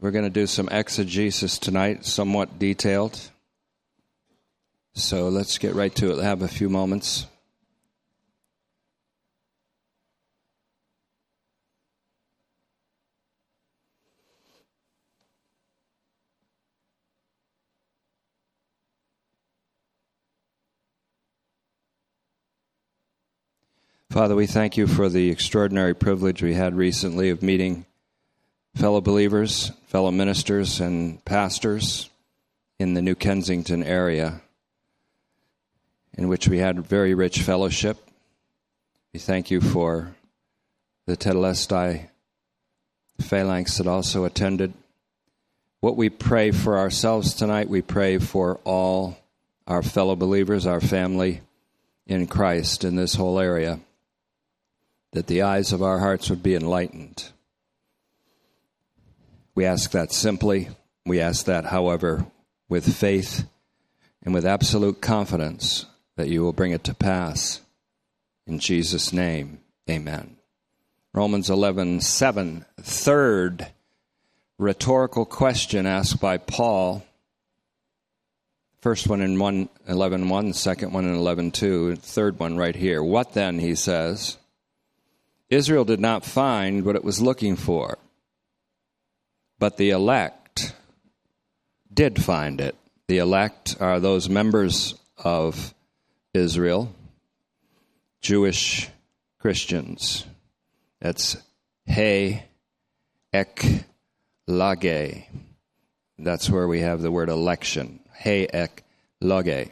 We're going to do some exegesis tonight, somewhat detailed. So let's get right to it. Have a few moments. Father, we thank you for the extraordinary privilege we had recently of meeting fellow believers, fellow ministers, and pastors in the New Kensington area, in which we had very rich fellowship. We thank you for the Tetelestai phalanx that also attended. What we pray for ourselves tonight, we pray for all our fellow believers, our family in Christ in this whole area that the eyes of our hearts would be enlightened. We ask that simply. We ask that, however, with faith and with absolute confidence that you will bring it to pass. In Jesus' name, amen. Romans 11, 7, third rhetorical question asked by Paul. First one in 1, 11, 1, second one in 11, 2, third one right here. What then, he says? Israel did not find what it was looking for, but the elect did find it. The elect are those members of Israel, Jewish Christians. That's he ek lage. That's where we have the word election. He ek lage.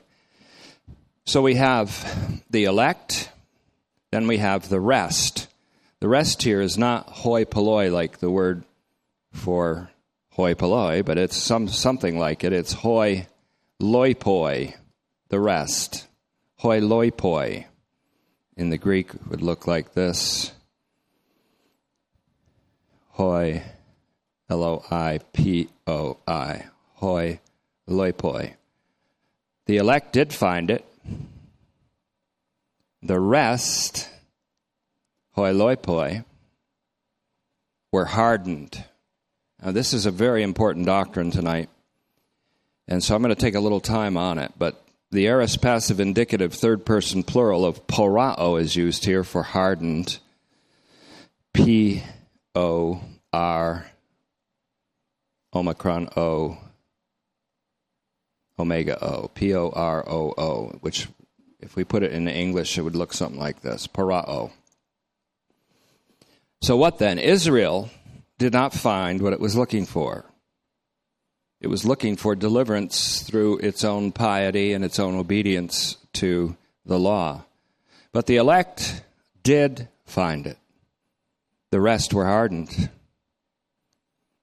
So we have the elect, then we have the rest. The rest here is not hoi polloi like the word for hoi polloi, but it's some, something like it. It's hoi loipoi, the rest. Hoi loipoi. In the Greek would look like this. Hoi, L O I P O I. Hoi loipoi. The elect did find it. The rest hoiloipoi, were hardened. Now, this is a very important doctrine tonight, and so I'm going to take a little time on it. But the aorist passive indicative third person plural of porao is used here for hardened. P O R Omicron O Omega O. P O R O O, which if we put it in English, it would look something like this Porao. So, what then? Israel did not find what it was looking for. It was looking for deliverance through its own piety and its own obedience to the law. But the elect did find it. The rest were hardened.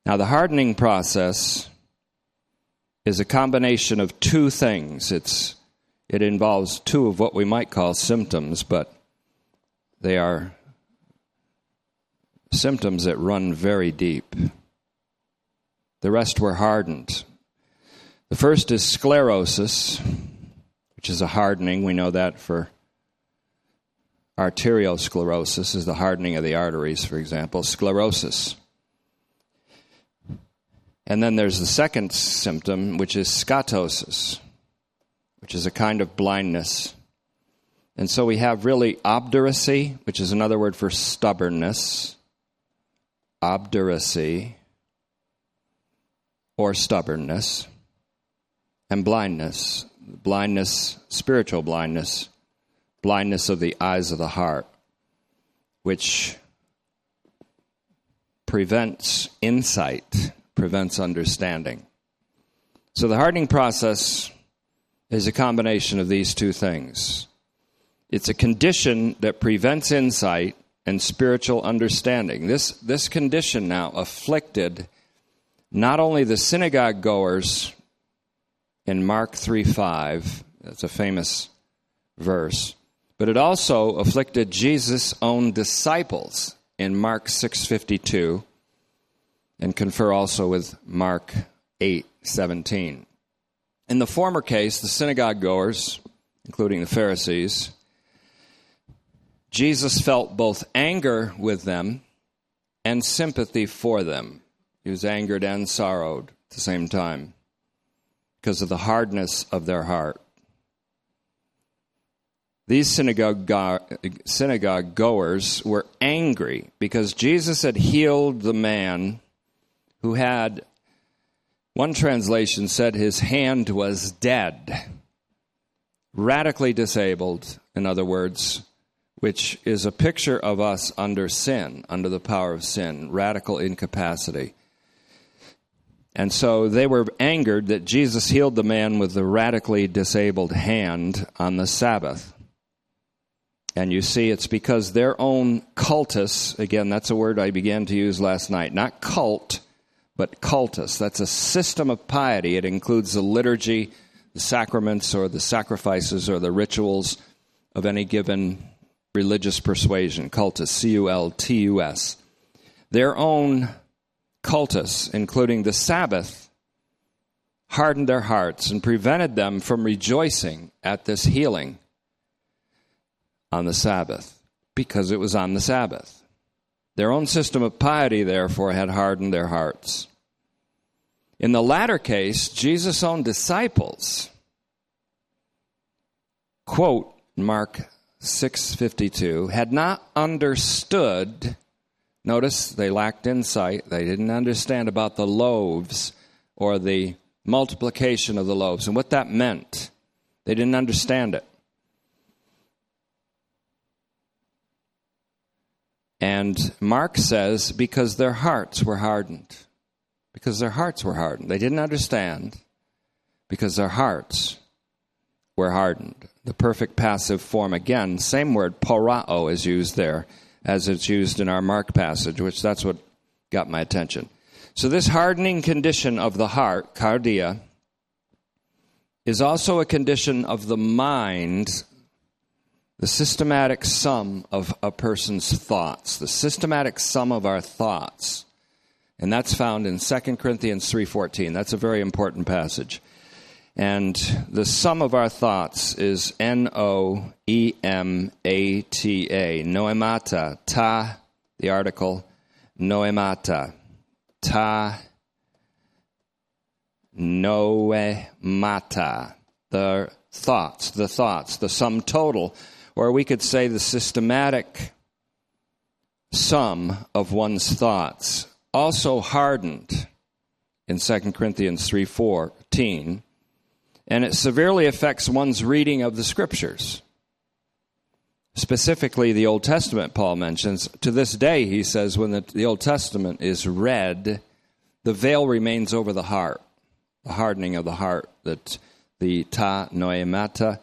Now, the hardening process is a combination of two things. It's, it involves two of what we might call symptoms, but they are symptoms that run very deep. The rest were hardened. The first is sclerosis, which is a hardening. We know that for arteriosclerosis is the hardening of the arteries, for example, sclerosis. And then there's the second symptom, which is scatosis, which is a kind of blindness. And so we have really obduracy, which is another word for stubbornness, obduracy or stubbornness, and blindness. Blindness, spiritual blindness, blindness of the eyes of the heart, which prevents insight, prevents understanding. So the hardening process is a combination of these two things. It's a condition that prevents insight and spiritual understanding. This, this condition now afflicted not only the synagogue goers in Mark 3 5, that's a famous verse, but it also afflicted Jesus' own disciples in Mark 6:52 and confer also with Mark 8:17. In the former case, the synagogue goers, including the Pharisees, Jesus felt both anger with them and sympathy for them. He was angered and sorrowed at the same time because of the hardness of their heart. These synagogue, go- synagogue goers were angry because Jesus had healed the man who had, one translation said his hand was dead, radically disabled, in other words, which is a picture of us under sin, under the power of sin, radical incapacity. And so they were angered that Jesus healed the man with the radically disabled hand on the Sabbath. And you see, it's because their own cultus, again, that's a word I began to use last night, not cult, but cultus. That's a system of piety. It includes the liturgy, the sacraments, or the sacrifices, or the rituals of any given religious persuasion. Cultus, C U L T U S. Their own cultus, including the Sabbath, hardened their hearts and prevented them from rejoicing at this healing on the Sabbath because it was on the Sabbath. Their own system of piety, therefore, had hardened their hearts. In the latter case, Jesus' own disciples quote Mark 6:52 had not understood notice they lacked insight they didn't understand about the loaves or the multiplication of the loaves and what that meant they didn't understand it And Mark says, because their hearts were hardened. Because their hearts were hardened. They didn't understand because their hearts were hardened. The perfect passive form, again, same word, porao, is used there as it's used in our Mark passage, which that's what got my attention. So, this hardening condition of the heart, cardia, is also a condition of the mind the systematic sum of a person's thoughts, the systematic sum of our thoughts. And that's found in 2 Corinthians 3:14. That's a very important passage. And the sum of our thoughts is N O E M A T A, noemata, ta, the article, noemata, ta, noemata, the thoughts, the thoughts, the sum total or we could say the systematic sum of one's thoughts, also hardened in 2 Corinthians 3:14, and it severely affects one's reading of the scriptures. Specifically, the Old Testament, Paul mentions. To this day, he says, when the, the Old Testament is read, the veil remains over the heart, the hardening of the heart, that the ta noemata,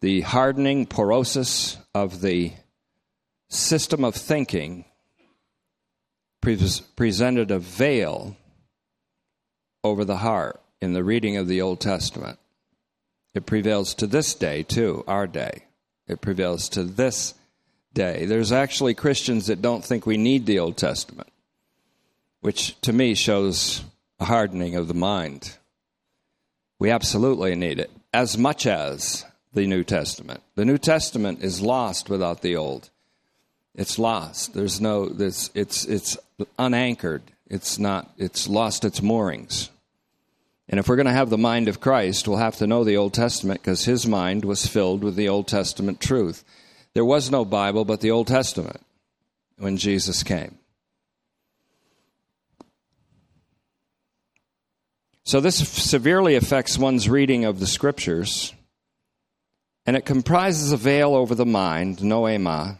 the hardening porosis of the system of thinking pre- presented a veil over the heart in the reading of the Old Testament. It prevails to this day, too, our day. It prevails to this day. There's actually Christians that don't think we need the Old Testament, which to me shows a hardening of the mind. We absolutely need it, as much as the New Testament. The New Testament is lost without the Old. It's lost. There's no. It's it's it's unanchored. It's not. It's lost its moorings. And if we're going to have the mind of Christ, we'll have to know the Old Testament because his mind was filled with the Old Testament truth. There was no Bible but the Old Testament when Jesus came. So this severely affects one's reading of the scriptures and it comprises a veil over the mind, noema,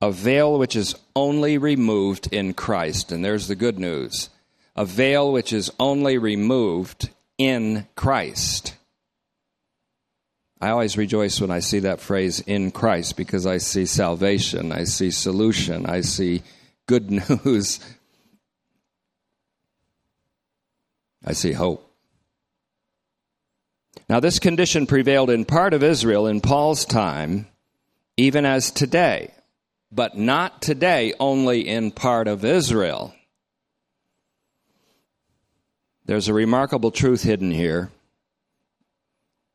a veil which is only removed in Christ. And there's the good news a veil which is only removed in Christ. I always rejoice when I see that phrase in Christ because I see salvation, I see solution, I see good news, I see hope. Now, this condition prevailed in part of Israel in Paul's time, even as today, but not today only in part of Israel. There's a remarkable truth hidden here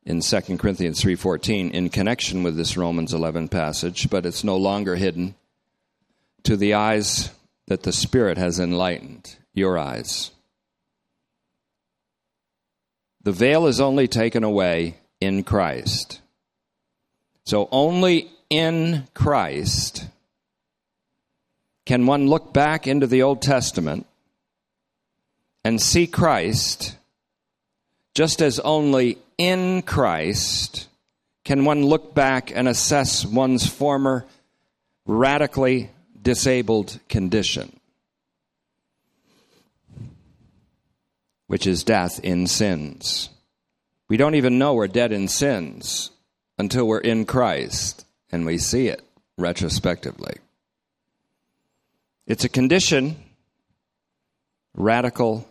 in 2 Corinthians 3:14 in connection with this Romans 11 passage, but it's no longer hidden to the eyes that the Spirit has enlightened. your eyes. The veil is only taken away in Christ. So only in Christ can one look back into the Old Testament and see Christ just as only in Christ can one look back and assess one's former radically disabled condition, which is death in sins. We don't even know we're dead in sins until we're in Christ and we see it retrospectively. It's a condition, radical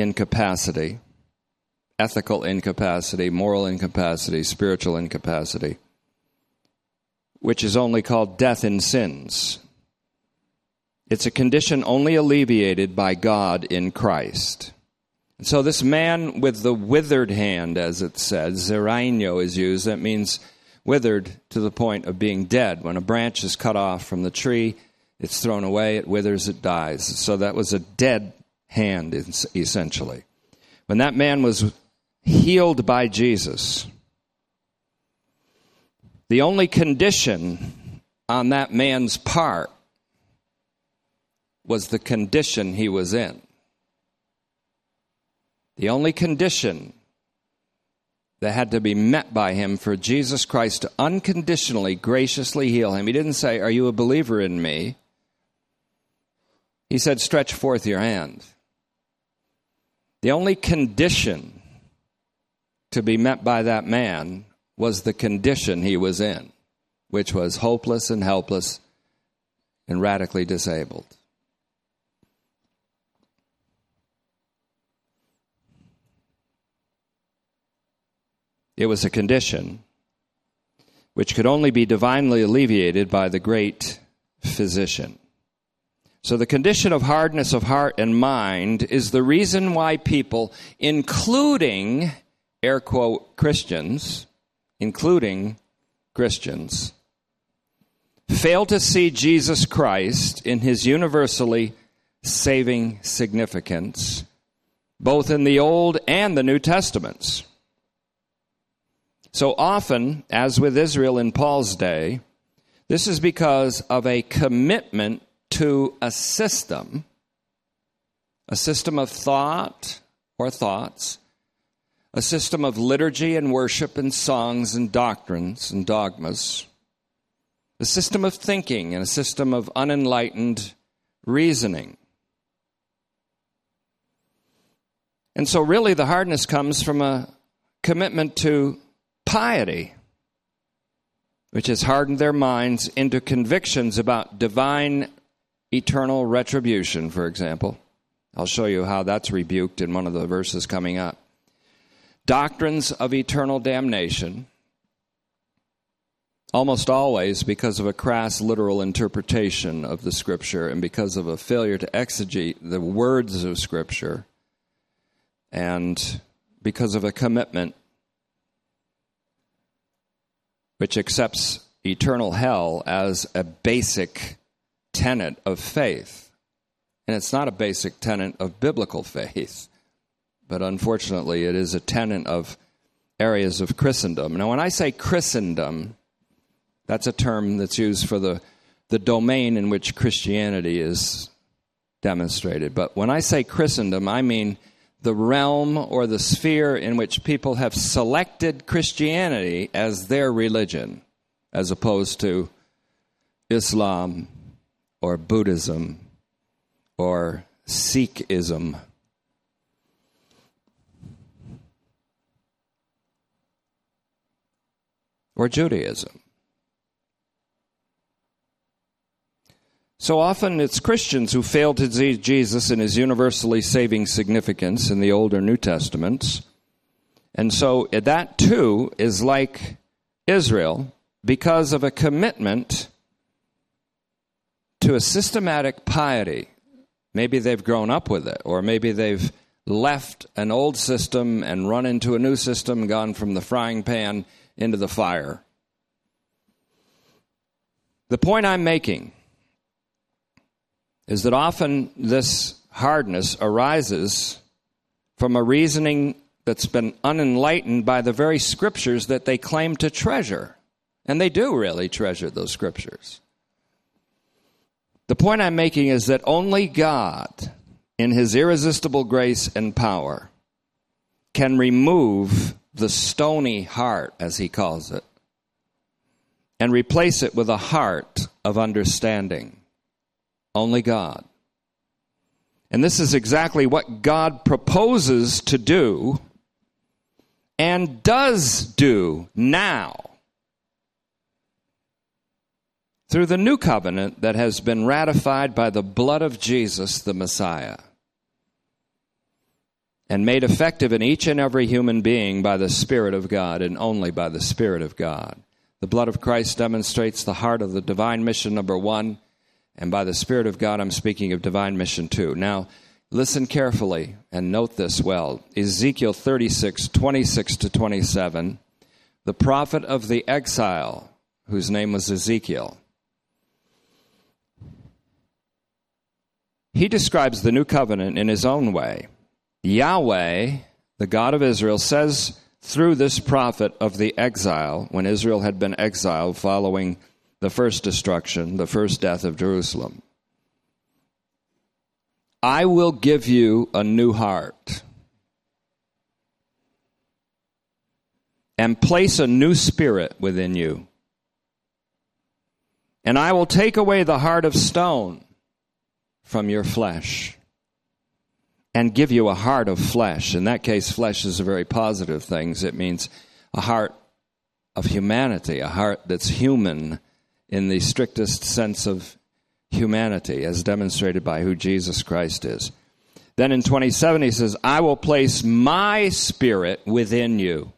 incapacity, ethical incapacity, moral incapacity, spiritual incapacity, which is only called death in sins. It's a condition only alleviated by God in Christ. And so, this man with the withered hand, as it says, zeraino is used. That means withered to the point of being dead. When a branch is cut off from the tree, it's thrown away, it withers, it dies. So, that was a dead hand, essentially. When that man was healed by Jesus, the only condition on that man's part was the condition he was in. The only condition that had to be met by him for Jesus Christ to unconditionally, graciously heal him. He didn't say, Are you a believer in me? He said, Stretch forth your hand. The only condition to be met by that man was the condition he was in, which was hopeless and helpless and radically disabled. It was a condition which could only be divinely alleviated by the great physician. So, the condition of hardness of heart and mind is the reason why people, including air quote Christians, including Christians, fail to see Jesus Christ in his universally saving significance, both in the Old and the New Testaments. So often, as with Israel in Paul's day, this is because of a commitment to a system, a system of thought or thoughts, a system of liturgy and worship and songs and doctrines and dogmas, a system of thinking and a system of unenlightened reasoning. And so, really, the hardness comes from a commitment to piety, which has hardened their minds into convictions about divine eternal retribution, for example. I'll show you how that's rebuked in one of the verses coming up. Doctrines of eternal damnation, almost always because of a crass literal interpretation of the Scripture and because of a failure to exegete the words of Scripture, and because of a commitment which accepts eternal hell as a basic tenet of faith. And it's not a basic tenet of biblical faith, but unfortunately, it is a tenet of areas of Christendom. Now, when I say Christendom, that's a term that's used for the, the domain in which Christianity is demonstrated. But when I say Christendom, I mean the realm or the sphere in which people have selected Christianity as their religion, as opposed to Islam or Buddhism or Sikhism. Or Judaism. So often it's Christians who fail to see Jesus in his universally saving significance in the Old or New Testaments. And so that too is like Israel because of a commitment to a systematic piety. Maybe they've grown up with it, or maybe they've left an old system and run into a new system, gone from the frying pan into the fire. The point I'm making is that often this hardness arises from a reasoning that's been unenlightened by the very scriptures that they claim to treasure. And they do really treasure those scriptures. The point I'm making is that only God, in his irresistible grace and power, can remove the stony heart, as he calls it, and replace it with a heart of understanding. Only God. And this is exactly what God proposes to do and does do now through the new covenant that has been ratified by the blood of Jesus, the Messiah, and made effective in each and every human being by the Spirit of God and only by the Spirit of God. The blood of Christ demonstrates the heart of the divine mission, number one, and by the Spirit of God, I'm speaking of divine mission two. Now, listen carefully and note this well. Ezekiel 36, 26 to 27, the prophet of the exile, whose name was Ezekiel, he describes the new covenant in his own way. Yahweh, the God of Israel, says through this prophet of the exile, when Israel had been exiled following the first destruction, the first death of Jerusalem, I will give you a new heart and place a new spirit within you. And I will take away the heart of stone from your flesh and give you a heart of flesh. In that case, flesh is a very positive thing. It means a heart of humanity, a heart that's human in the strictest sense of humanity, as demonstrated by who Jesus Christ is. Then in 27, he says, I will place my spirit within you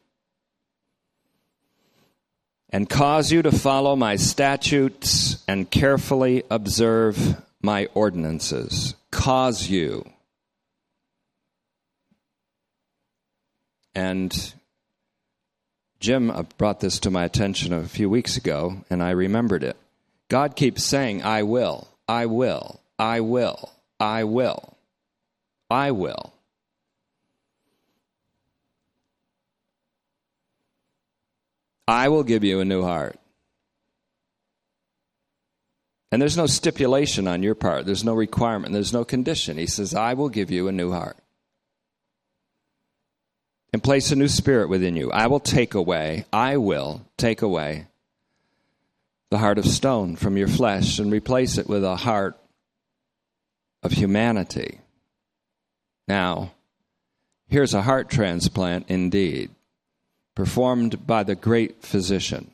and cause you to follow my statutes and carefully observe my ordinances, cause you. And Jim uh, brought this to my attention a few weeks ago, and I remembered it. God keeps saying, I will, I will, I will, I will, I will. I will give you a new heart. And there's no stipulation on your part, there's no requirement, there's no condition. He says, I will give you a new heart and place a new spirit within you. I will take away, I will take away the heart of stone from your flesh and replace it with a heart of humanity. Now, here's a heart transplant indeed, performed by the great physician.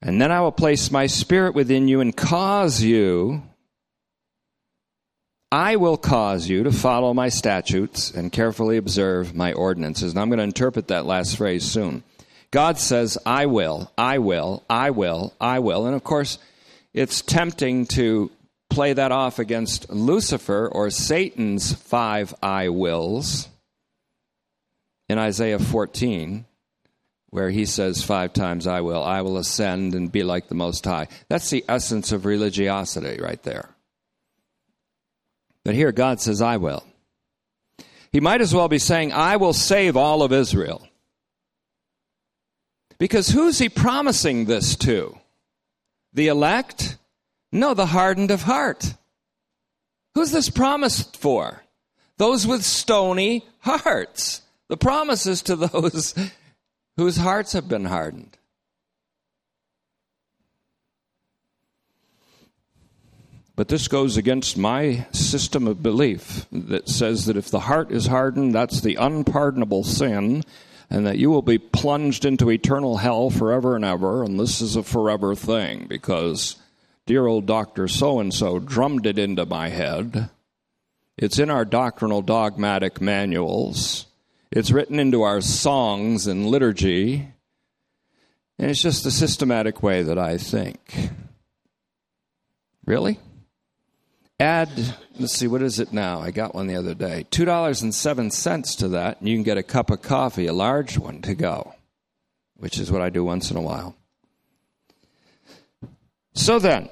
And then I will place my spirit within you and cause you, I will cause you to follow my statutes and carefully observe my ordinances. And I'm going to interpret that last phrase soon. God says, I will, I will, I will, I will. And of course, it's tempting to play that off against Lucifer or Satan's five I wills in Isaiah 14 where he says five times, I will, I will ascend and be like the Most High. That's the essence of religiosity right there. But here God says, I will. He might as well be saying, I will save all of Israel. Because who's he promising this to? The elect? No, the hardened of heart. Who's this promised for? Those with stony hearts. The promises to those whose hearts have been hardened. But this goes against my system of belief that says that if the heart is hardened, that's the unpardonable sin, and that you will be plunged into eternal hell forever and ever, and this is a forever thing because dear old Dr. So and so drummed it into my head. It's in our doctrinal dogmatic manuals. It's written into our songs and liturgy. And it's just the systematic way that I think. Really? Add, let's see, what is it now? I got one the other day. $2.07 to that, and you can get a cup of coffee, a large one, to go, which is what I do once in a while. So then,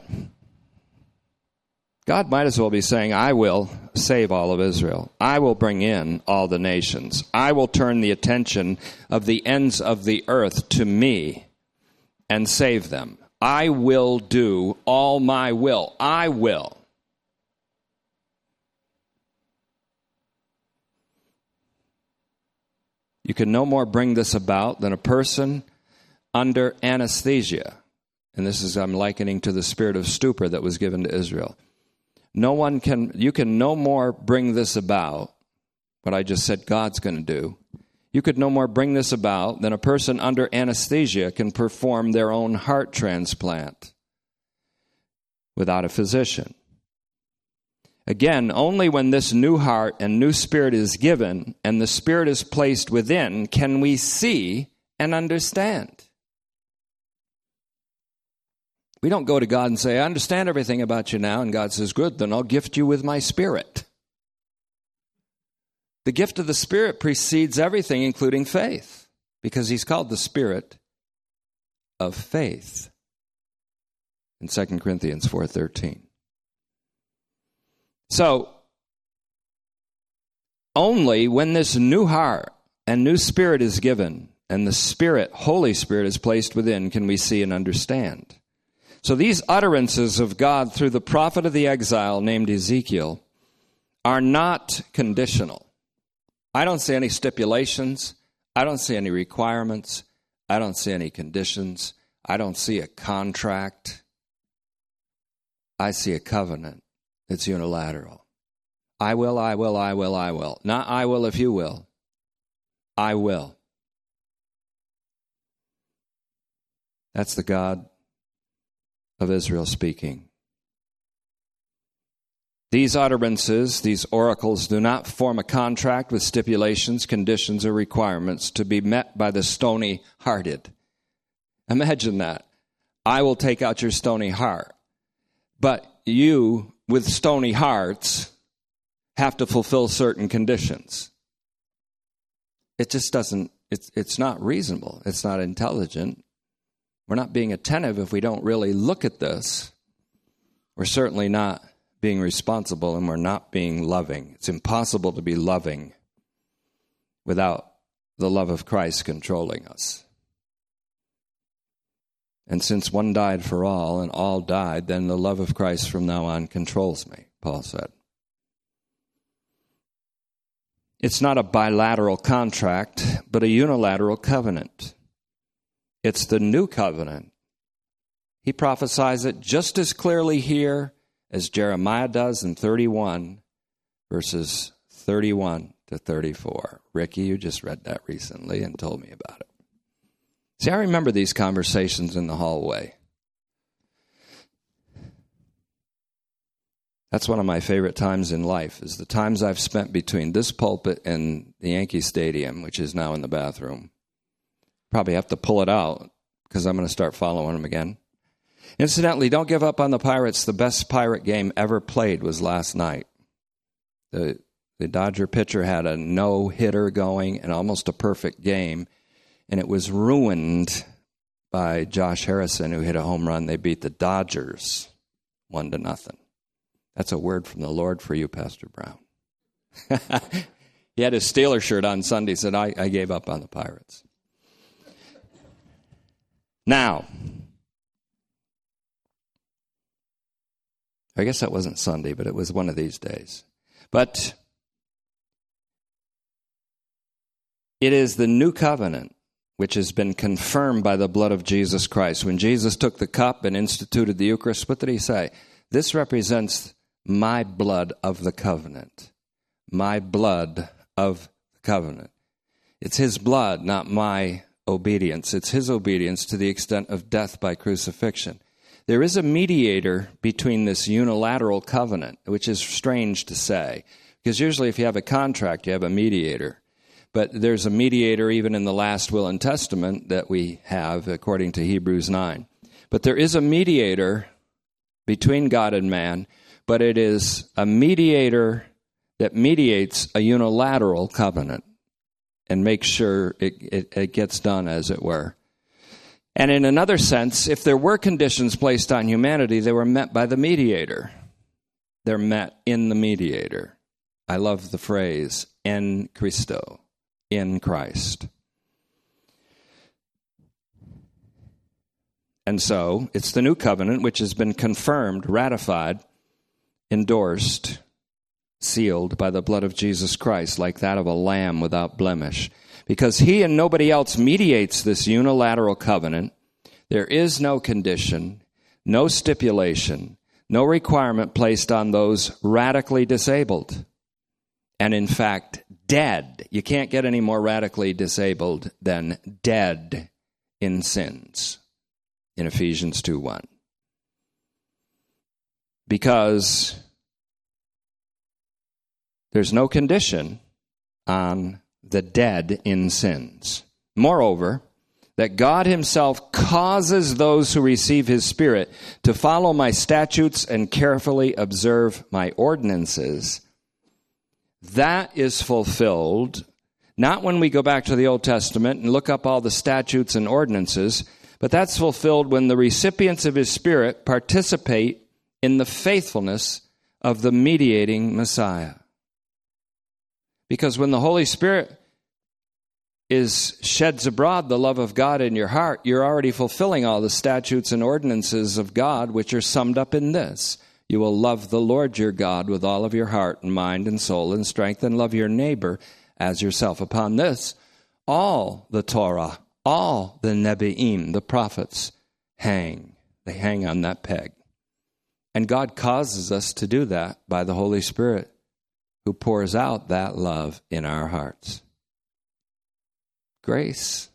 God might as well be saying, I will save all of Israel. I will bring in all the nations. I will turn the attention of the ends of the earth to me and save them. I will do all my will. I will. You can no more bring this about than a person under anesthesia. And this is, I'm likening to the spirit of stupor that was given to Israel. No one can, you can no more bring this about, what I just said God's going to do. You could no more bring this about than a person under anesthesia can perform their own heart transplant without a physician. Again, only when this new heart and new spirit is given and the spirit is placed within can we see and understand. We don't go to God and say, I understand everything about you now. And God says, Good, then I'll gift you with my spirit. The gift of the Spirit precedes everything, including faith, because He's called the Spirit of faith in 2 Corinthians 4:13. So, only when this new heart and new spirit is given and the Spirit, Holy Spirit, is placed within, can we see and understand. So these utterances of God through the prophet of the exile named Ezekiel are not conditional. I don't see any stipulations. I don't see any requirements. I don't see any conditions. I don't see a contract. I see a covenant. It's unilateral. I will, I will, I will, I will. Not I will if you will. I will. That's the God of Israel speaking. These utterances, these oracles, do not form a contract with stipulations, conditions, or requirements to be met by the stony hearted. Imagine that. I will take out your stony heart. But you, with stony hearts, have to fulfill certain conditions. It just doesn't, it's, it's not reasonable. It's not intelligent. We're not being attentive if we don't really look at this. We're certainly not being responsible and we're not being loving. It's impossible to be loving without the love of Christ controlling us. And since one died for all and all died, then the love of Christ from now on controls me, Paul said. It's not a bilateral contract, but a unilateral covenant. It's the new covenant. He prophesies it just as clearly here as Jeremiah does in 31, verses 31 to 34. Ricky, you just read that recently and told me about it. See, I remember these conversations in the hallway. That's one of my favorite times in life is the times I've spent between this pulpit and the Yankee Stadium, which is now in the bathroom. Probably have to pull it out because I'm going to start following them again. Incidentally, don't give up on the Pirates. The best Pirate game ever played was last night. The, the Dodger pitcher had a no hitter going and almost a perfect game, and it was ruined by Josh Harrison, who hit a home run. They beat the Dodgers one to nothing. That's a word from the Lord for you, Pastor Brown. he had his Steeler shirt on Sunday, said, I, I gave up on the Pirates. Now, I guess that wasn't Sunday, but it was one of these days. But it is the new covenant which has been confirmed by the blood of Jesus Christ. When Jesus took the cup and instituted the Eucharist, what did he say? This represents my blood of the covenant. My blood of the covenant. It's his blood, not my obedience. It's his obedience to the extent of death by crucifixion. There is a mediator between this unilateral covenant, which is strange to say, because usually if you have a contract, you have a mediator. But there's a mediator even in the last will and testament that we have, according to Hebrews 9. But there is a mediator between God and man, but it is a mediator that mediates a unilateral covenant and make sure it, it, it gets done, as it were. And in another sense, if there were conditions placed on humanity, they were met by the mediator. they're met in the mediator. I love the phrase, en Christo, in Christ. And so it's the new covenant which has been confirmed, ratified, endorsed, sealed by the blood of Jesus Christ, like that of a lamb without blemish. Because he and nobody else mediates this unilateral covenant, there is no condition, no stipulation, no requirement placed on those radically disabled. And in fact, dead. You can't get any more radically disabled than dead in sins in Ephesians 2 1. Because there's no condition on the dead in sins. Moreover, that God Himself causes those who receive His Spirit to follow my statutes and carefully observe my ordinances. That is fulfilled not when we go back to the Old Testament and look up all the statutes and ordinances, but that's fulfilled when the recipients of His Spirit participate in the faithfulness of the mediating Messiah. Because when the Holy Spirit is sheds abroad the love of God in your heart, you're already fulfilling all the statutes and ordinances of God, which are summed up in this. You will love the Lord your God with all of your heart and mind and soul and strength, and love your neighbor as yourself. Upon this, all the Torah all the Nebi'im, the prophets, hang. They hang on that peg. And God causes us to do that by the Holy Spirit who pours out that love in our hearts. Grace.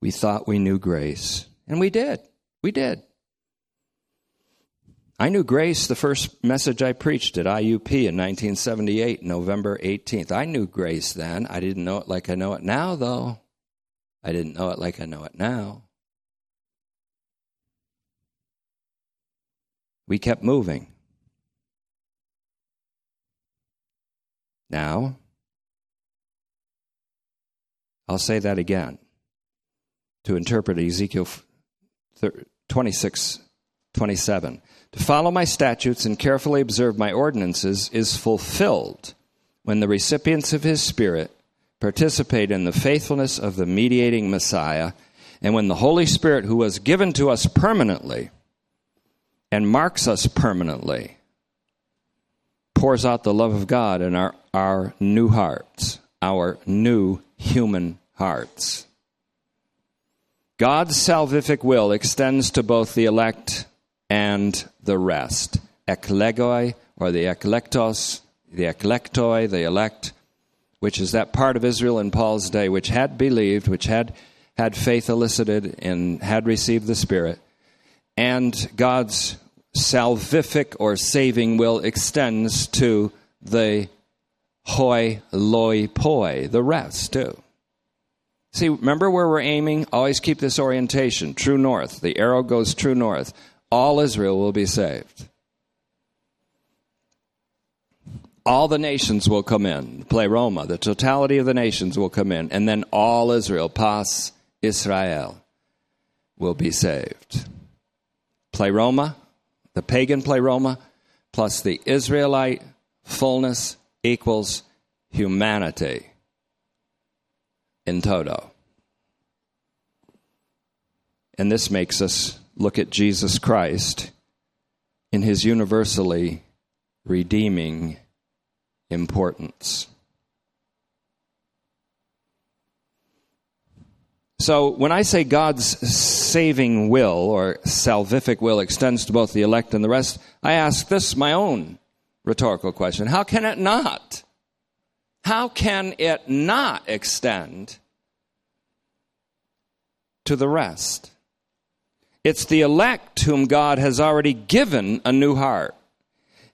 We thought we knew grace, and we did. We did. I knew grace the first message I preached at IUP in 1978, November 18th. I knew grace then. I didn't know it like I know it now, though. I didn't know it like I know it now. We kept moving. Now, I'll say that again to interpret Ezekiel 26 27. To follow my statutes and carefully observe my ordinances is fulfilled when the recipients of his Spirit participate in the faithfulness of the mediating Messiah, and when the Holy Spirit, who was given to us permanently and marks us permanently, pours out the love of God in our, our new hearts, our new human hearts. God's salvific will extends to both the elect and the rest. Eklegoi, or the eklektos, the eklektoi, the elect, which is that part of Israel in Paul's day which had believed, which had had faith elicited and had received the Spirit, and God's salvific or saving will extends to the hoi loi poi, the rest too. See, remember where we're aiming? Always keep this orientation true north. The arrow goes true north. All Israel will be saved. all the nations will come in. Pleroma, the totality of the nations will come in, and then all Israel, pas Israel, will be saved. Pleroma, the pagan pleroma, plus the Israelite fullness equals humanity in toto. And this makes us look at Jesus Christ in his universally redeeming importance. So, when I say God's saving will or salvific will extends to both the elect and the rest, I ask this my own rhetorical question How can it not? How can it not extend to the rest? It's the elect whom God has already given a new heart.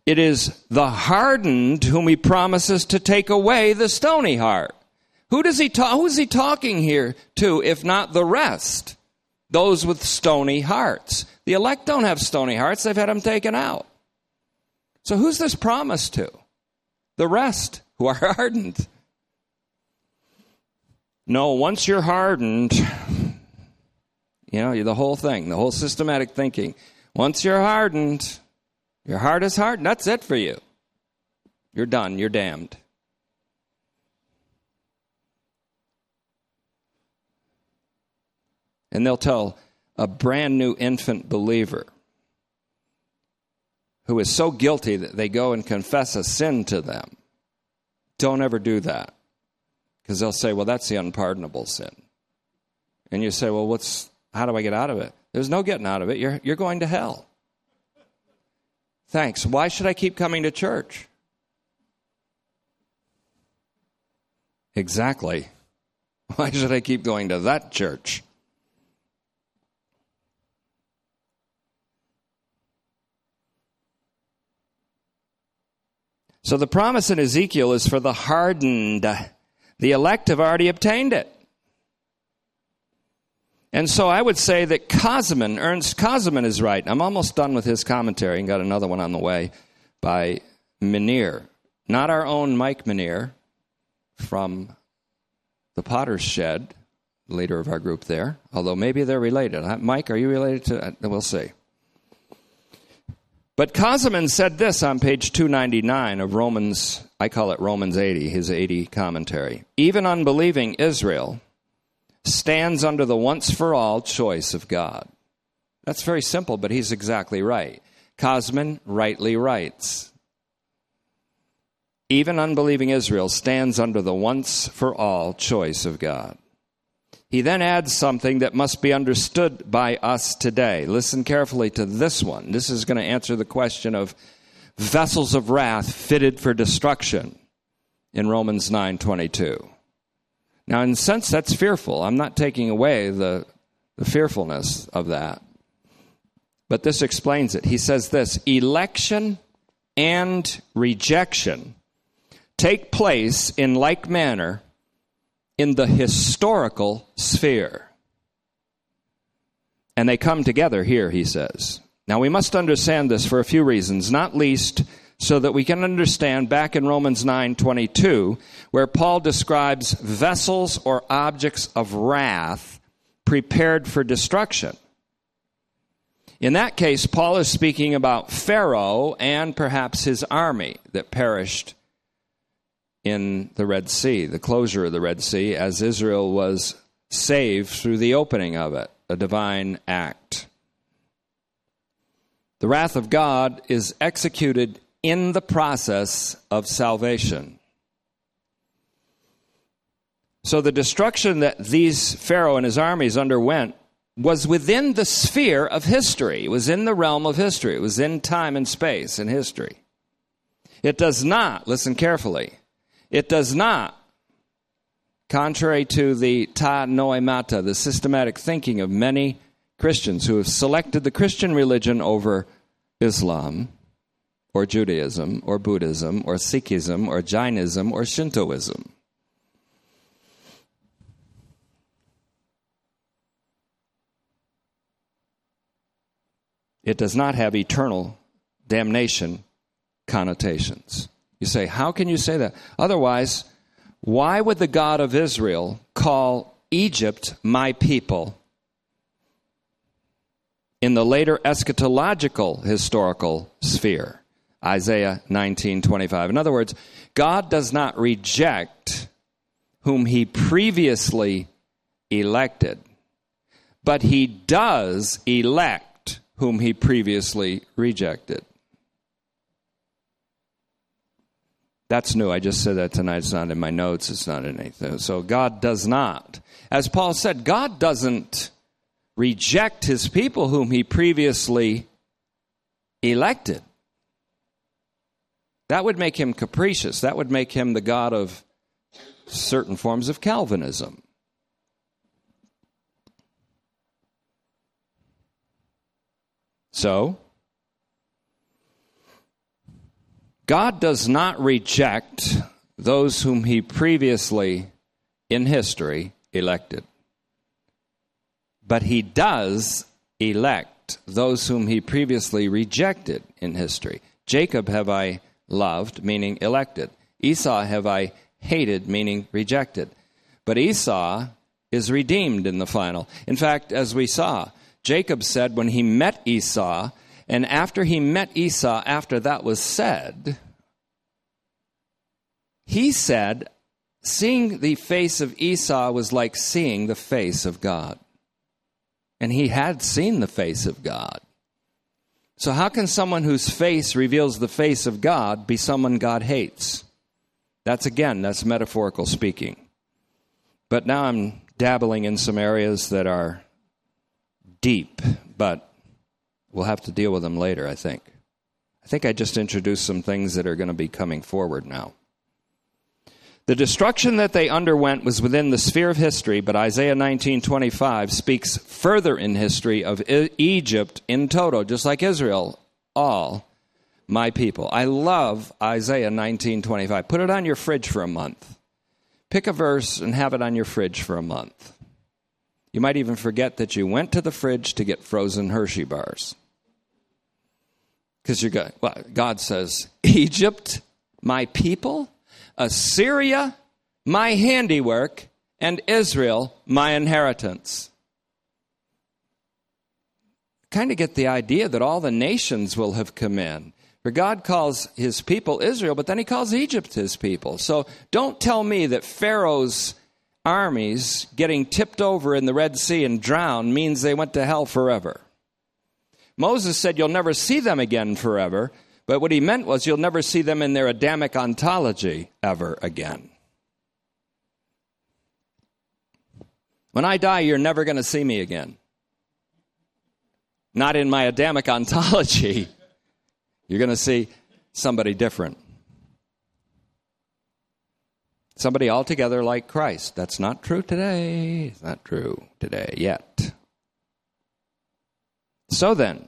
It is the hardened whom he promises to take away the stony heart. Who does he talk, who's he talking here to, if not the rest? Those with stony hearts. The elect don't have stony hearts, they've had them taken out. So who's this promise to? The rest who are hardened. No, once you're hardened, you know, the whole thing, the whole systematic thinking. Once you're hardened, Your heart is hardened. that's it for you. You're done. You're damned. And they'll tell a brand new infant believer who is so guilty that they go and confess a sin to them. Don't ever do that. Because they'll say, well, that's the unpardonable sin. And you say, well, what's, how do I get out of it? There's no getting out of it. You're, you're going to hell. Thanks. Why should I keep coming to church? Exactly. Why should I keep going to that church? So the promise in Ezekiel is for the hardened. The elect have already obtained it. And so I would say that Käsemann, Ernst Käsemann is right. I'm almost done with his commentary and got another one on the way by Minier. Not our own Mike Minier from the Potter's Shed, leader of our group there, although maybe they're related. Mike, are you related to? Uh, we'll see. But Käsemann said this on page 299 of Romans, I call it Romans 80, his 80 commentary. Even unbelieving Israel stands under the once for all choice of God. That's very simple, but he's exactly right. Käsemann rightly writes Even unbelieving Israel stands under the once for all choice of God. He then adds something that must be understood by us today. Listen carefully to this one. This is going to answer the question of vessels of wrath fitted for destruction in Romans 9:22. Now, in a sense, that's fearful. I'm not taking away the, the fearfulness of that. But this explains it. He says this election and rejection take place in like manner in the historical sphere. And they come together here, he says. Now, we must understand this for a few reasons, not least so that we can understand back in Romans 9:22 where Paul describes vessels or objects of wrath prepared for destruction. In that case, Paul is speaking about Pharaoh and perhaps his army that perished in the Red Sea, the closure of the Red Sea, as Israel was saved through the opening of it, a divine act. The wrath of God is executed in the process of salvation. So the destruction that these Pharaoh and his armies underwent was within the sphere of history. It was in the realm of history. It was in time and space in history. It does not, listen carefully, it does not, contrary to the ta noemata, the systematic thinking of many Christians who have selected the Christian religion over Islam or Judaism or Buddhism or Sikhism or Jainism or Shintoism. It does not have eternal damnation connotations. You say, how can you say that? Otherwise, why would the God of Israel call Egypt my people in the later eschatological historical sphere? Isaiah 19:25. In other words, God does not reject whom he previously elected, but he does elect whom he previously rejected. That's new. I just said that tonight. It's not in my notes. It's not in anything. So God does not. As Paul said, God doesn't reject his people whom he previously elected. That would make him capricious. That would make him the God of certain forms of Calvinism. So, God does not reject those whom he previously in history elected. But he does elect those whom he previously rejected in history. Jacob have I loved, meaning elected. Esau have I hated, meaning rejected. But Esau is redeemed in the final. In fact, as we saw, Jacob said when he met Esau, And after he met Esau, after that was said, he said, Seeing the face of Esau was like seeing the face of God. And he had seen the face of God. So, how can someone whose face reveals the face of God be someone God hates? That's again, that's metaphorical speaking. But now I'm dabbling in some areas that are deep, but we'll have to deal with them later, I think. I think I just introduced some things that are going to be coming forward now. The destruction that they underwent was within the sphere of history, but Isaiah 19:25 speaks further in history of Egypt in total, just like Israel, all my people. I love Isaiah 19:25. Put it on your fridge for a month. Pick a verse and have it on your fridge for a month. You might even forget that you went to the fridge to get frozen Hershey bars. Because you got well, God says, Egypt, my people, Assyria, my handiwork, and Israel, my inheritance. Kind of get the idea that all the nations will have come in. For God calls his people Israel, but then he calls Egypt his people. So don't tell me that Pharaoh's armies getting tipped over in the Red Sea and drowned means they went to hell forever. Moses said, You'll never see them again forever. But what he meant was you'll never see them in their Adamic ontology ever again. When I die, you're never going to see me again. Not in my Adamic ontology. You're going to see somebody different. Somebody altogether like Christ. That's not true today. It's not true today yet. So then,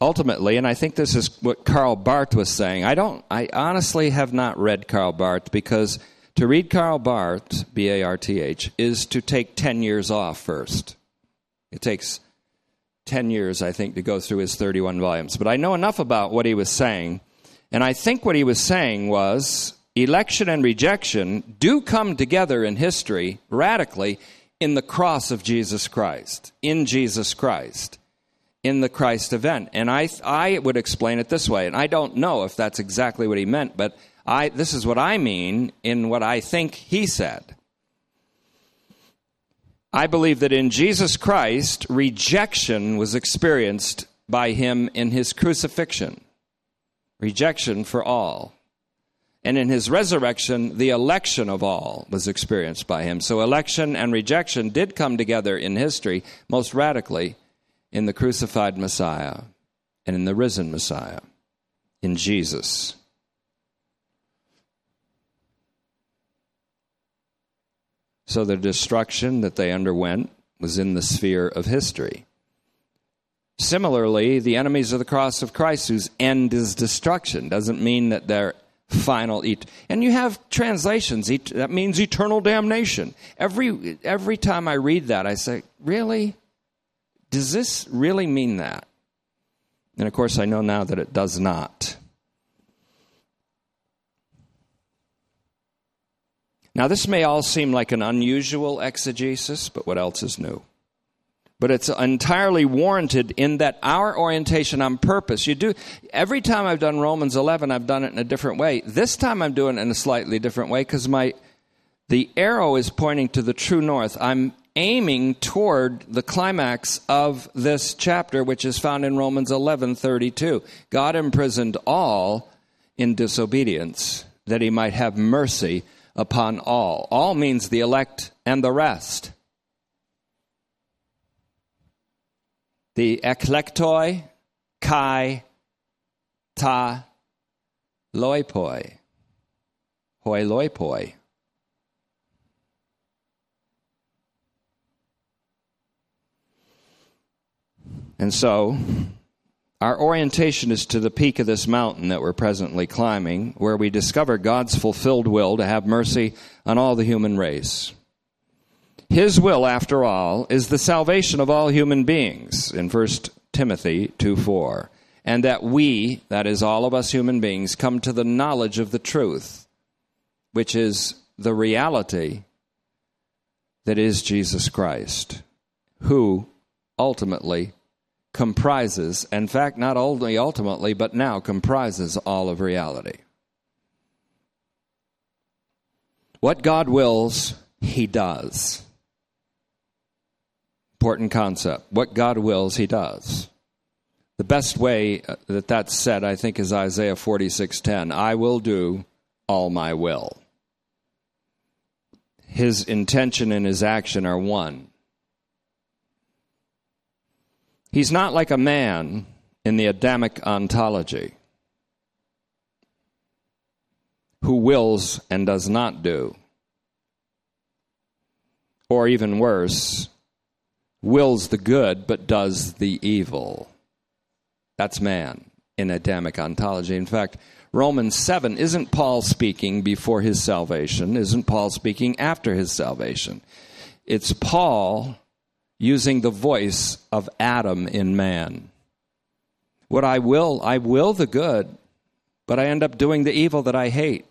ultimately, and I think this is what Karl Barth was saying. I don't, I honestly have not read Karl Barth because to read Karl Barth, B A R T H, is to take 10 years off first. It takes 10 years, I think, to go through his 31 volumes. But I know enough about what he was saying, and I think what he was saying was election and rejection do come together in history radically in the cross of Jesus Christ, in Jesus Christ in the Christ event. And I, I would explain it this way, and I don't know if that's exactly what he meant, but I, this is what I mean in what I think he said. I believe that in Jesus Christ, rejection was experienced by him in his crucifixion. Rejection for all. And in his resurrection, the election of all was experienced by him. So election and rejection did come together in history most radically in the crucified Messiah and in the risen Messiah, in Jesus. So the destruction that they underwent was in the sphere of history. Similarly, the enemies of the cross of Christ, whose end is destruction, doesn't mean that they're final. Et- and you have translations et- that means eternal damnation. Every every time I read that, I say, really? Does this really mean that? And of course, I know now that it does not. Now, this may all seem like an unusual exegesis, but what else is new? But it's entirely warranted in that our orientation on purpose. You do every time I've done Romans 11, I've done it in a different way. This time I'm doing it in a slightly different way because my the arrow is pointing to the true north. I'm aiming toward the climax of this chapter, which is found in Romans 11:32. God imprisoned all in disobedience, that He might have mercy upon all. All means the elect and the rest. The eklektoi, kai, ta, loipoi, hoi loipoi. And so, our orientation is to the peak of this mountain that we're presently climbing, where we discover God's fulfilled will to have mercy on all the human race. His will, after all, is the salvation of all human beings in 1 Timothy 2 4. And that we, that is, all of us human beings, come to the knowledge of the truth, which is the reality that is Jesus Christ, who ultimately comprises, in fact, not only ultimately, but now comprises all of reality. What God wills, He does. Important concept. What God wills, He does. The best way uh, that that's said, I think, is Isaiah 46:10. I will do all my will. His intention and his action are one. He's not like a man in the Adamic ontology who wills and does not do. Or even worse, wills the good but does the evil. That's man in Adamic ontology. In fact, Romans 7 isn't Paul speaking before his salvation, isn't Paul speaking after his salvation. It's Paul using the voice of Adam in man. What I will, I will the good, but I end up doing the evil that I hate.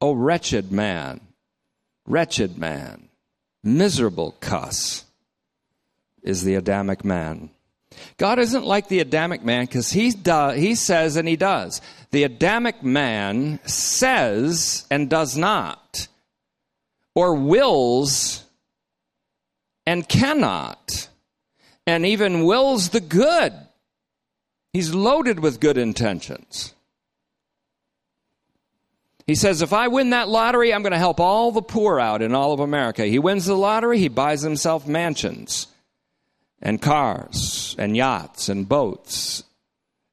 Oh, wretched man, wretched man, miserable cuss is the Adamic man. God isn't like the Adamic man because he, do, he says and he does. The Adamic man says and does not, or wills and cannot, and even wills the good. He's loaded with good intentions. He says, if I win that lottery, I'm going to help all the poor out in all of America. He wins the lottery, he buys himself mansions and cars and yachts and boats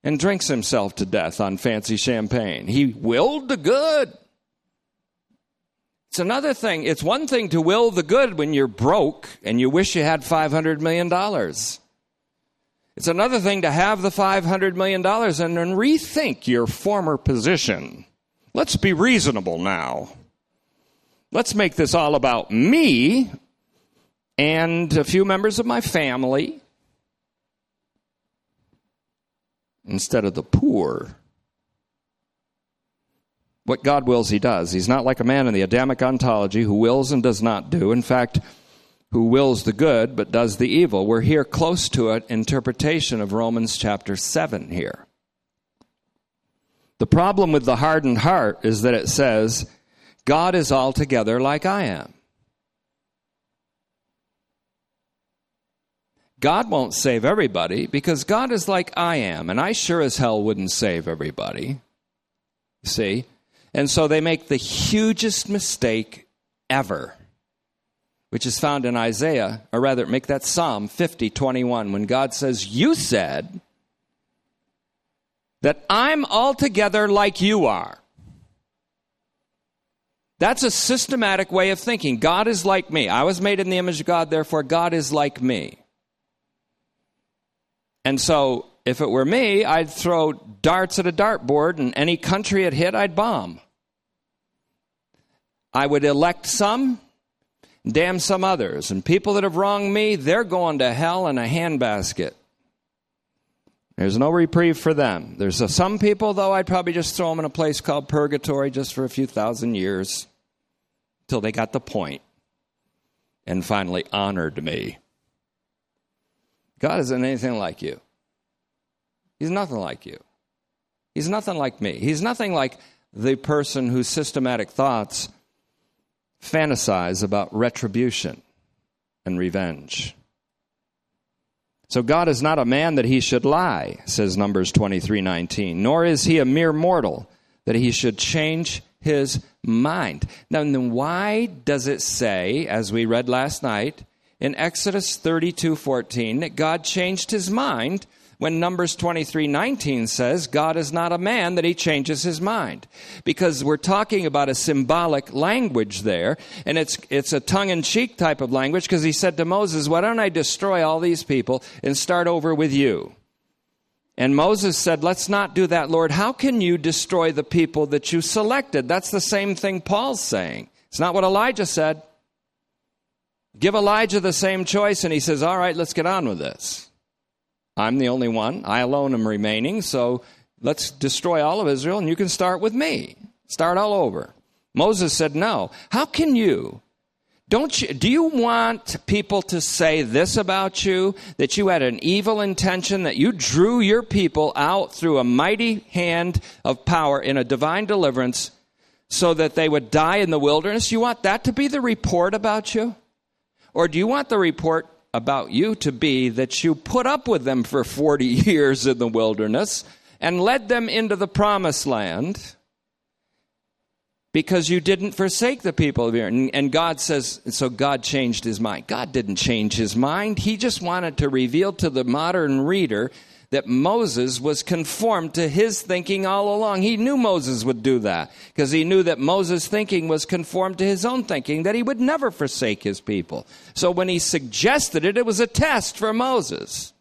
and drinks himself to death on fancy champagne. He willed the good. It's another thing. It's one thing to will the good when you're broke and you wish you had $500 million. It's another thing to have the $500 million and then rethink your former position. Let's be reasonable now. Let's make this all about me and a few members of my family instead of the poor. What God wills, He does. He's not like a man in the Adamic ontology who wills and does not do. In fact, who wills the good but does the evil. We're here close to an interpretation of Romans chapter 7 here. The problem with the hardened heart is that it says, God is altogether like I am. God won't save everybody because God is like I am, and I sure as hell wouldn't save everybody. See? And so they make the hugest mistake ever, which is found in Isaiah, or rather, make that Psalm 50 21, when God says, You said that I'm altogether like you are. That's a systematic way of thinking. God is like me. I was made in the image of God, therefore, God is like me. And so, if it were me, I'd throw darts at a dartboard, and any country it hit, I'd bomb. I would elect some, damn some others. And people that have wronged me, they're going to hell in a handbasket. There's no reprieve for them. There's a, some people, though, I'd probably just throw them in a place called purgatory just for a few thousand years till they got the point and finally honored me. God isn't anything like you. He's nothing like you. He's nothing like me. He's nothing like the person whose systematic thoughts fantasize about retribution and revenge. So God is not a man that he should lie, says Numbers 23:19, nor is he a mere mortal that he should change his mind. Now then why does it say as we read last night in Exodus 32:14 that God changed his mind when Numbers 23:19 says God is not a man that he changes his mind. Because we're talking about a symbolic language there and it's it's a tongue-in-cheek type of language because he said to Moses why don't I destroy all these people and start over with you? And Moses said let's not do that Lord. How can you destroy the people that you selected? That's the same thing Paul's saying. It's not what Elijah said Give Elijah the same choice, and he says, All right, let's get on with this. I'm the only one. I alone am remaining, so let's destroy all of Israel, and you can start with me. Start all over. Moses said, No. How can you Don't you, do you want people to say this about you? That you had an evil intention, that you drew your people out through a mighty hand of power in a divine deliverance so that they would die in the wilderness? You want that to be the report about you? Or do you want the report about you to be that you put up with them for 40 years in the wilderness and led them into the promised land? because you didn't forsake the people of Israel. And God says, so God changed his mind. God didn't change his mind. He just wanted to reveal to the modern reader that Moses was conformed to his thinking all along. He knew Moses would do that because he knew that Moses' thinking was conformed to his own thinking, that he would never forsake his people. So when he suggested it, it was a test for Moses.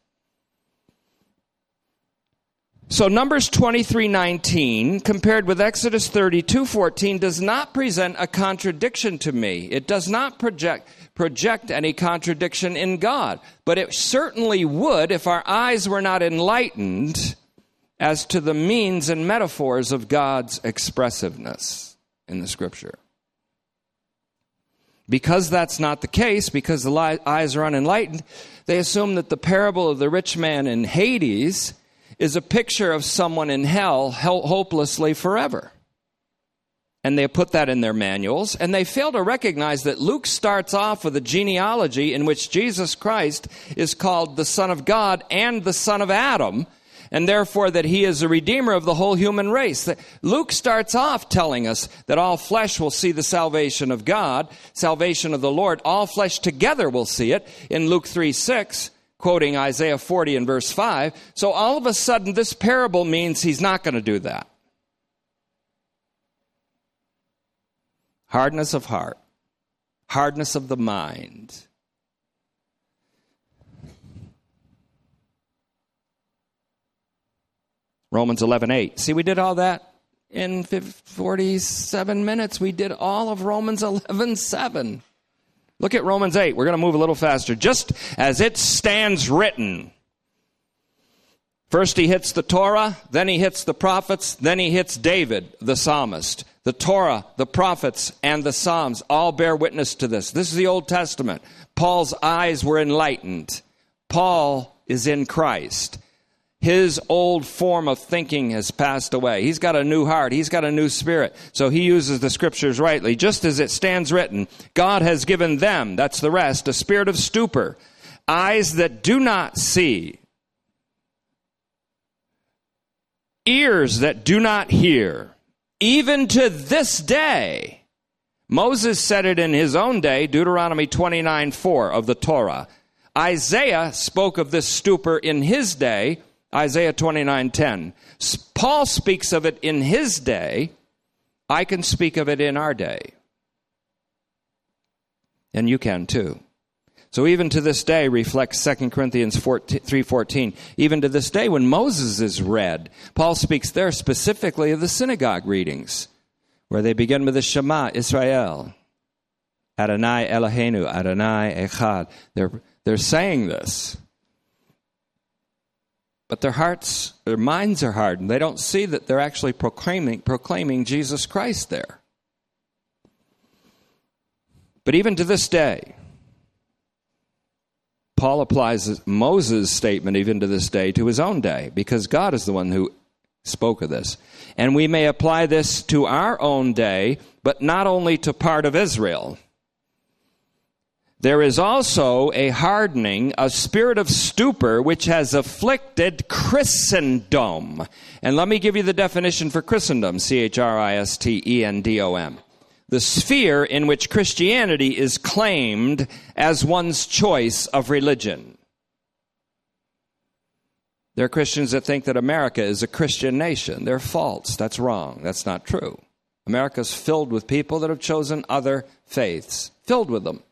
So Numbers 23:19 compared with Exodus 32:14 does not present a contradiction to me. It does not project project any contradiction in God, but it certainly would if our eyes were not enlightened as to the means and metaphors of God's expressiveness in the scripture. Because that's not the case, because the eyes are unenlightened, they assume that the parable of the rich man in Hades is a picture of someone in hell hopelessly forever. And they put that in their manuals, and they fail to recognize that Luke starts off with a genealogy in which Jesus Christ is called the Son of God and the Son of Adam, and therefore that he is a redeemer of the whole human race. Luke starts off telling us that all flesh will see the salvation of God, salvation of the Lord. All flesh together will see it in Luke 3 6 quoting Isaiah 40 and verse 5. So all of a sudden, this parable means he's not going to do that. Hardness of heart, hardness of the mind. Romans 11:8. See, we did all that in 47 minutes. We did all of Romans 11:7. Look at Romans 8. We're going to move a little faster. Just as it stands written. First he hits the Torah, then he hits the prophets, then he hits David, the psalmist. The Torah, the prophets, and the Psalms all bear witness to this. This is the Old Testament. Paul's eyes were enlightened. Paul is in Christ. His old form of thinking has passed away. He's got a new heart. He's got a new spirit. So he uses the scriptures rightly. Just as it stands written, God has given them, that's the rest, a spirit of stupor, eyes that do not see, ears that do not hear, even to this day. Moses said it in his own day, Deuteronomy 29 4 of the Torah. Isaiah spoke of this stupor in his day Isaiah 29:10. Paul speaks of it in his day. I can speak of it in our day. And you can too. So even to this day reflects 2 Corinthians 3:14. Even to this day when Moses is read, Paul speaks there specifically of the synagogue readings where they begin with the Shema Israel. Adonai Eloheinu, Adonai Echad. They're, they're saying this. But their hearts, their minds are hardened. They don't see that they're actually proclaiming, proclaiming Jesus Christ there. But even to this day, Paul applies Moses' statement, even to this day, to his own day, because God is the one who spoke of this. And we may apply this to our own day, but not only to part of Israel. There is also a hardening, a spirit of stupor, which has afflicted Christendom. And let me give you the definition for Christendom C H R I S T E N D O M. The sphere in which Christianity is claimed as one's choice of religion. There are Christians that think that America is a Christian nation. They're false. That's wrong. That's not true. America's filled with people that have chosen other faiths, filled with them.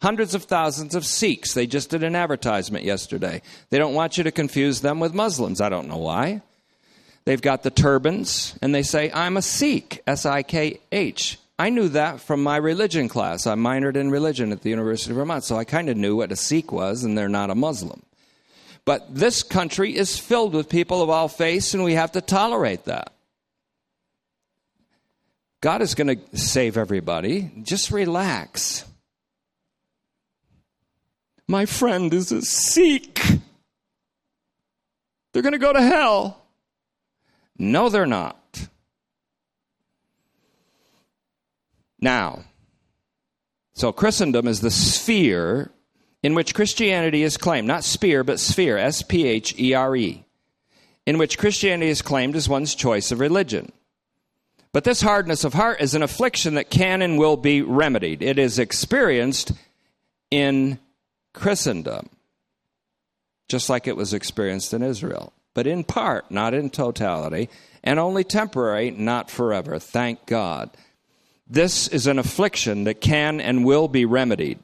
Hundreds of thousands of Sikhs. They just did an advertisement yesterday. They don't want you to confuse them with Muslims. I don't know why. They've got the turbans, and they say, I'm a Sikh, S I K H. I knew that from my religion class. I minored in religion at the University of Vermont, so I kind of knew what a Sikh was, and they're not a Muslim. But this country is filled with people of all faiths, and we have to tolerate that. God is going to save everybody. Just relax. My friend is a Sikh. They're going to go to hell. No, they're not. Now, so Christendom is the sphere in which Christianity is claimed, not spear, but sphere, S P H E R E, in which Christianity is claimed as one's choice of religion. But this hardness of heart is an affliction that can and will be remedied. It is experienced in Christendom, just like it was experienced in Israel, but in part, not in totality, and only temporary, not forever. Thank God. This is an affliction that can and will be remedied.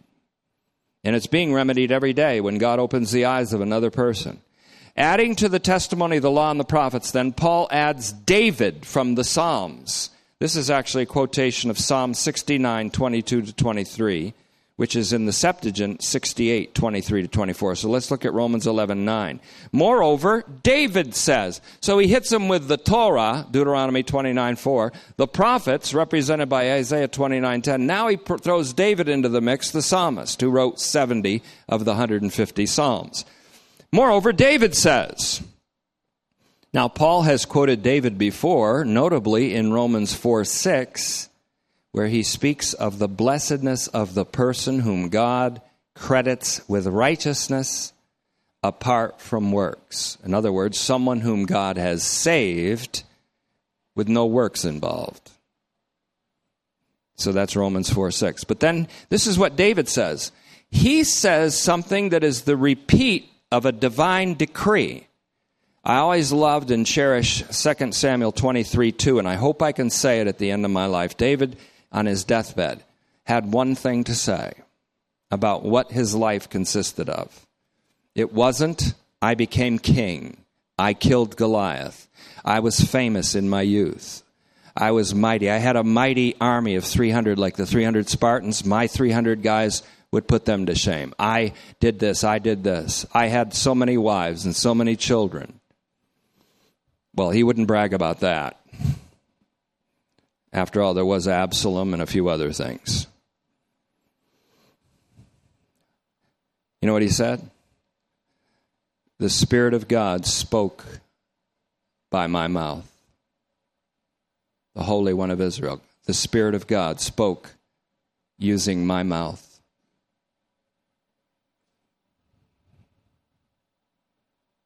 And it's being remedied every day when God opens the eyes of another person. Adding to the testimony of the law and the prophets, then Paul adds David from the Psalms. This is actually a quotation of Psalm 69, 22 to 23 which is in the Septuagint 68, 23 to 24. So let's look at Romans 11, 9. Moreover, David says, so he hits him with the Torah, Deuteronomy 29, 4, the prophets, represented by Isaiah 29, 10. Now he pr- throws David into the mix, the psalmist, who wrote 70 of the 150 Psalms. Moreover, David says, now Paul has quoted David before, notably in Romans 4, 6, where he speaks of the blessedness of the person whom God credits with righteousness apart from works. In other words, someone whom God has saved with no works involved. So that's Romans 4 6. But then this is what David says. He says something that is the repeat of a divine decree. I always loved and cherished 2 Samuel 23 2, and I hope I can say it at the end of my life. David on his deathbed had one thing to say about what his life consisted of. It wasn't, I became king. I killed Goliath. I was famous in my youth. I was mighty. I had a mighty army of 300, like the 300 Spartans. My 300 guys would put them to shame. I did this. I did this. I had so many wives and so many children. Well, he wouldn't brag about that. After all, there was Absalom and a few other things. You know what he said? The Spirit of God spoke by my mouth. The Holy One of Israel. The Spirit of God spoke using my mouth.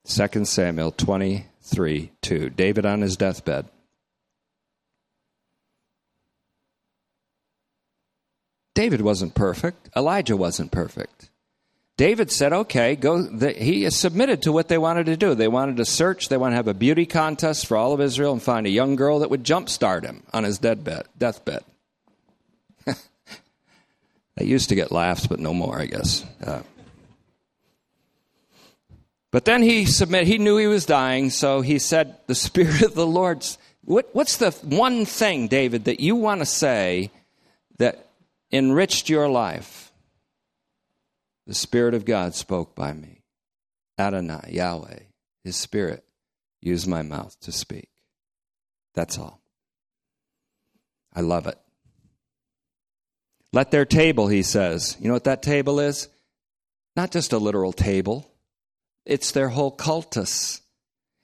Second Samuel 23 2. David on his deathbed. David wasn't perfect. Elijah wasn't perfect. David said, okay, go. The, he submitted to what they wanted to do. They wanted to search, they wanted to have a beauty contest for all of Israel and find a young girl that would jumpstart him on his deathbed. deathbed. that used to get laughs, but no more, I guess. Uh, but then he submitted, he knew he was dying, so he said, The Spirit of the Lord's. What, what's the one thing, David, that you want to say that enriched your life, the Spirit of God spoke by me. Adonai, Yahweh, His Spirit used my mouth to speak. That's all. I love it. Let their table, he says. You know what that table is? Not just a literal table, it's their whole cultus.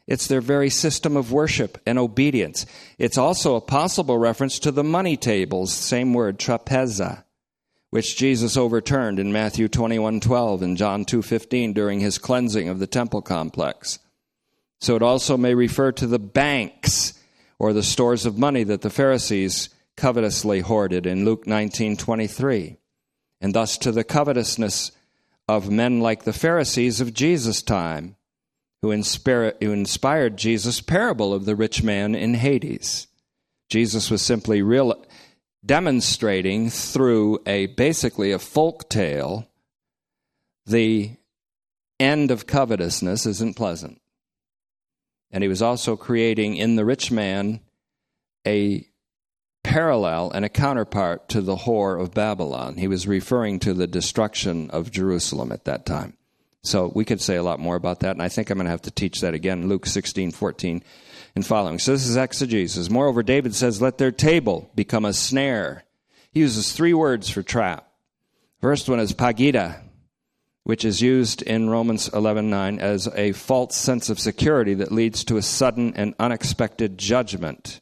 It's their very system of worship and obedience. It's also a possible reference to the money tables, same word, trapeza, which Jesus overturned in Matthew 21:12 and John 2:15 during his cleansing of the temple complex. So it also may refer to the banks or the stores of money that the Pharisees covetously hoarded in Luke 19:23, and thus to the covetousness of men like the Pharisees of Jesus' time who, inspire, who inspired Jesus' parable of the rich man in Hades. Jesus was simply real, demonstrating through a basically a folk tale the end of covetousness isn't pleasant. And he was also creating in the rich man a parallel and a counterpart to the whore of Babylon. He was referring to the destruction of Jerusalem at that time. So we could say a lot more about that, and I think I'm going to have to teach that again, Luke 16, 14 and following. So this is exegesis. Moreover, David says, Let their table become a snare. He uses three words for trap. First one is pagida, which is used in Romans 11:9 as a false sense of security that leads to a sudden and unexpected judgment.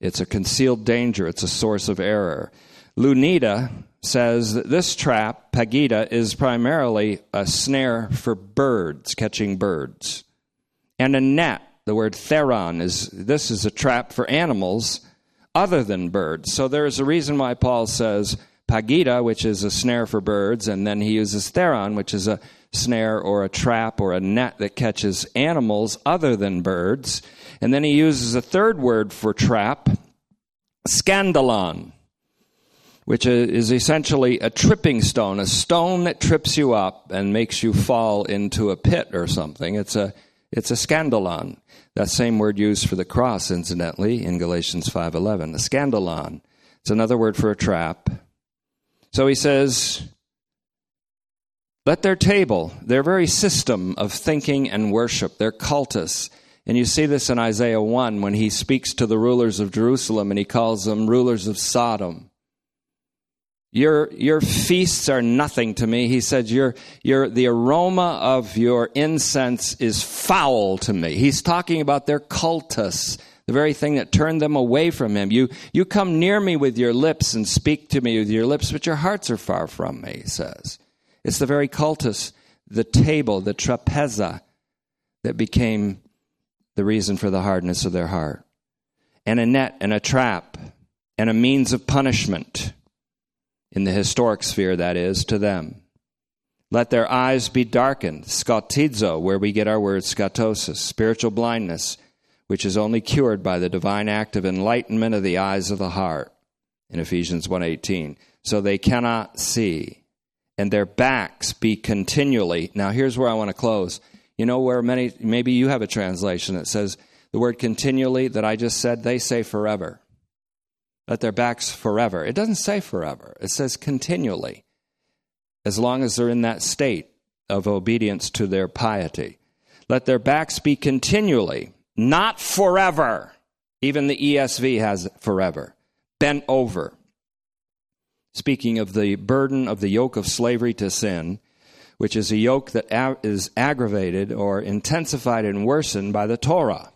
It's a concealed danger, it's a source of error. Louw-Nida says that this trap, Pagida, is primarily a snare for birds, catching birds. And a net, the word theron is this is a trap for animals other than birds. So there is a reason why Paul says pagida, which is a snare for birds, and then he uses theron, which is a snare or a trap or a net that catches animals other than birds. And then he uses a third word for trap, scandalon, which is essentially a tripping stone, a stone that trips you up and makes you fall into a pit or something. It's a it's a scandalon. That same word used for the cross, incidentally, in Galatians 5.11. A scandalon. It's another word for a trap. So he says, let their table, their very system of thinking and worship, their cultus, and you see this in Isaiah 1 when he speaks to the rulers of Jerusalem and he calls them rulers of Sodom. Your, your feasts are nothing to me. He said, your, your, the aroma of your incense is foul to me. He's talking about their cultus, the very thing that turned them away from him. You, you come near me with your lips and speak to me with your lips, but your hearts are far from me, he says. It's the very cultus, the table, the trapeza, that became the reason for the hardness of their heart. And a net and a trap and a means of punishment in the historic sphere, that is, to them. Let their eyes be darkened, skotizo, where we get our word skatosis, spiritual blindness, which is only cured by the divine act of enlightenment of the eyes of the heart in Ephesians 1:18 so they cannot see and their backs be continually. Now here's where I want to close. You know where many maybe you have a translation that says the word continually that I just said they say forever let their backs forever it doesn't say forever it says continually as long as they're in that state of obedience to their piety let their backs be continually not forever. Even the ESV has forever. Bent over. Speaking of the burden of the yoke of slavery to sin, which is a yoke that is aggravated or intensified and worsened by the Torah.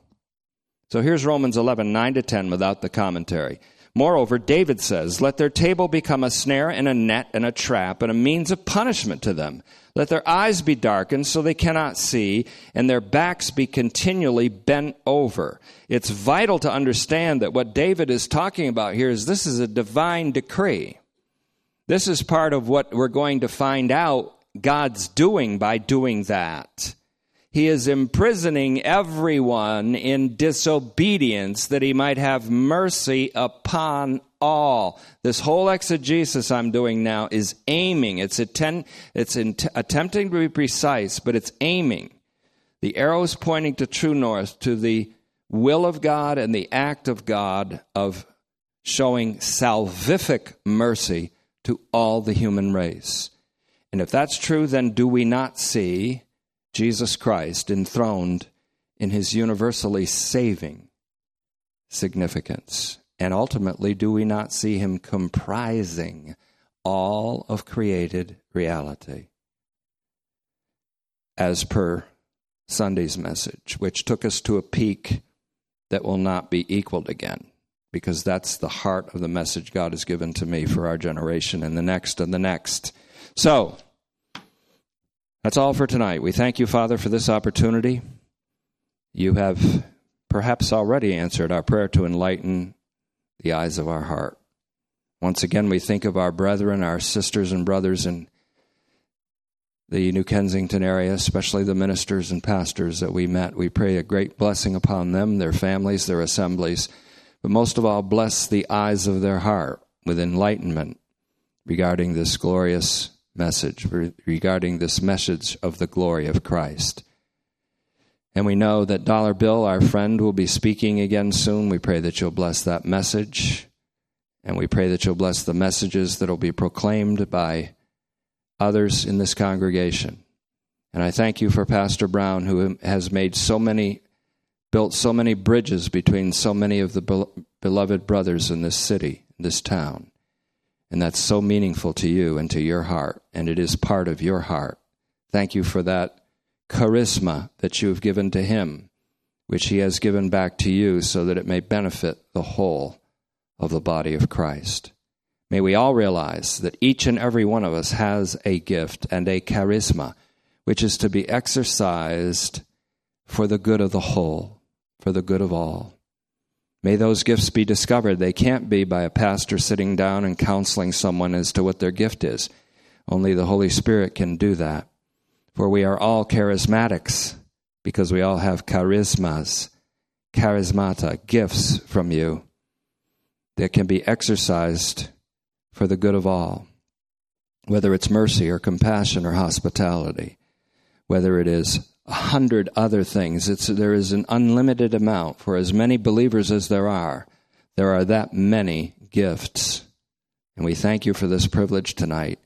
So here's Romans 11, 9 to 10 without the commentary. Moreover, David says, Let their table become a snare and a net and a trap and a means of punishment to them. Let their eyes be darkened so they cannot see, and their backs be continually bent over. It's vital to understand that what David is talking about here is this is a divine decree. This is part of what we're going to find out God's doing by doing that. He is imprisoning everyone in disobedience that he might have mercy upon all. This whole exegesis I'm doing now is aiming. It's, it's attempting to be precise, but it's aiming. The arrow is pointing to true north, to the will of God and the act of God of showing salvific mercy to all the human race. And if that's true, then do we not see Jesus Christ enthroned in his universally saving significance. And ultimately, do we not see him comprising all of created reality? As per Sunday's message, which took us to a peak that will not be equaled again, because that's the heart of the message God has given to me for our generation and the next and the next. So, that's all for tonight. We thank you, Father, for this opportunity. You have perhaps already answered our prayer to enlighten the eyes of our heart. Once again, we think of our brethren, our sisters and brothers in the New Kensington area, especially the ministers and pastors that we met. We pray a great blessing upon them, their families, their assemblies, but most of all, bless the eyes of their heart with enlightenment regarding this glorious message regarding this message of the glory of Christ. And we know that Dollar Bill, our friend, will be speaking again soon. We pray that you'll bless that message. And we pray that you'll bless the messages that will be proclaimed by others in this congregation. And I thank you for Pastor Brown, who has made so many, built so many bridges between so many of the beloved brothers in this city, this town. And that's so meaningful to you and to your heart, and it is part of your heart Thank you for that charisma that you have given to him, which he has given back to you so that it may benefit the whole of the body of Christ. May we all realize that each and every one of us has a gift and a charisma, which is to be exercised for the good of the whole, for the good of all. May those gifts be discovered. They can't be by a pastor sitting down and counseling someone as to what their gift is. Only the Holy Spirit can do that. For we are all charismatics because we all have charismas, charismata, gifts from you that can be exercised for the good of all, whether it's mercy or compassion or hospitality, whether it is a hundred other things. It's, there is an unlimited amount for as many believers as there are. There are that many gifts. And we thank you for this privilege tonight.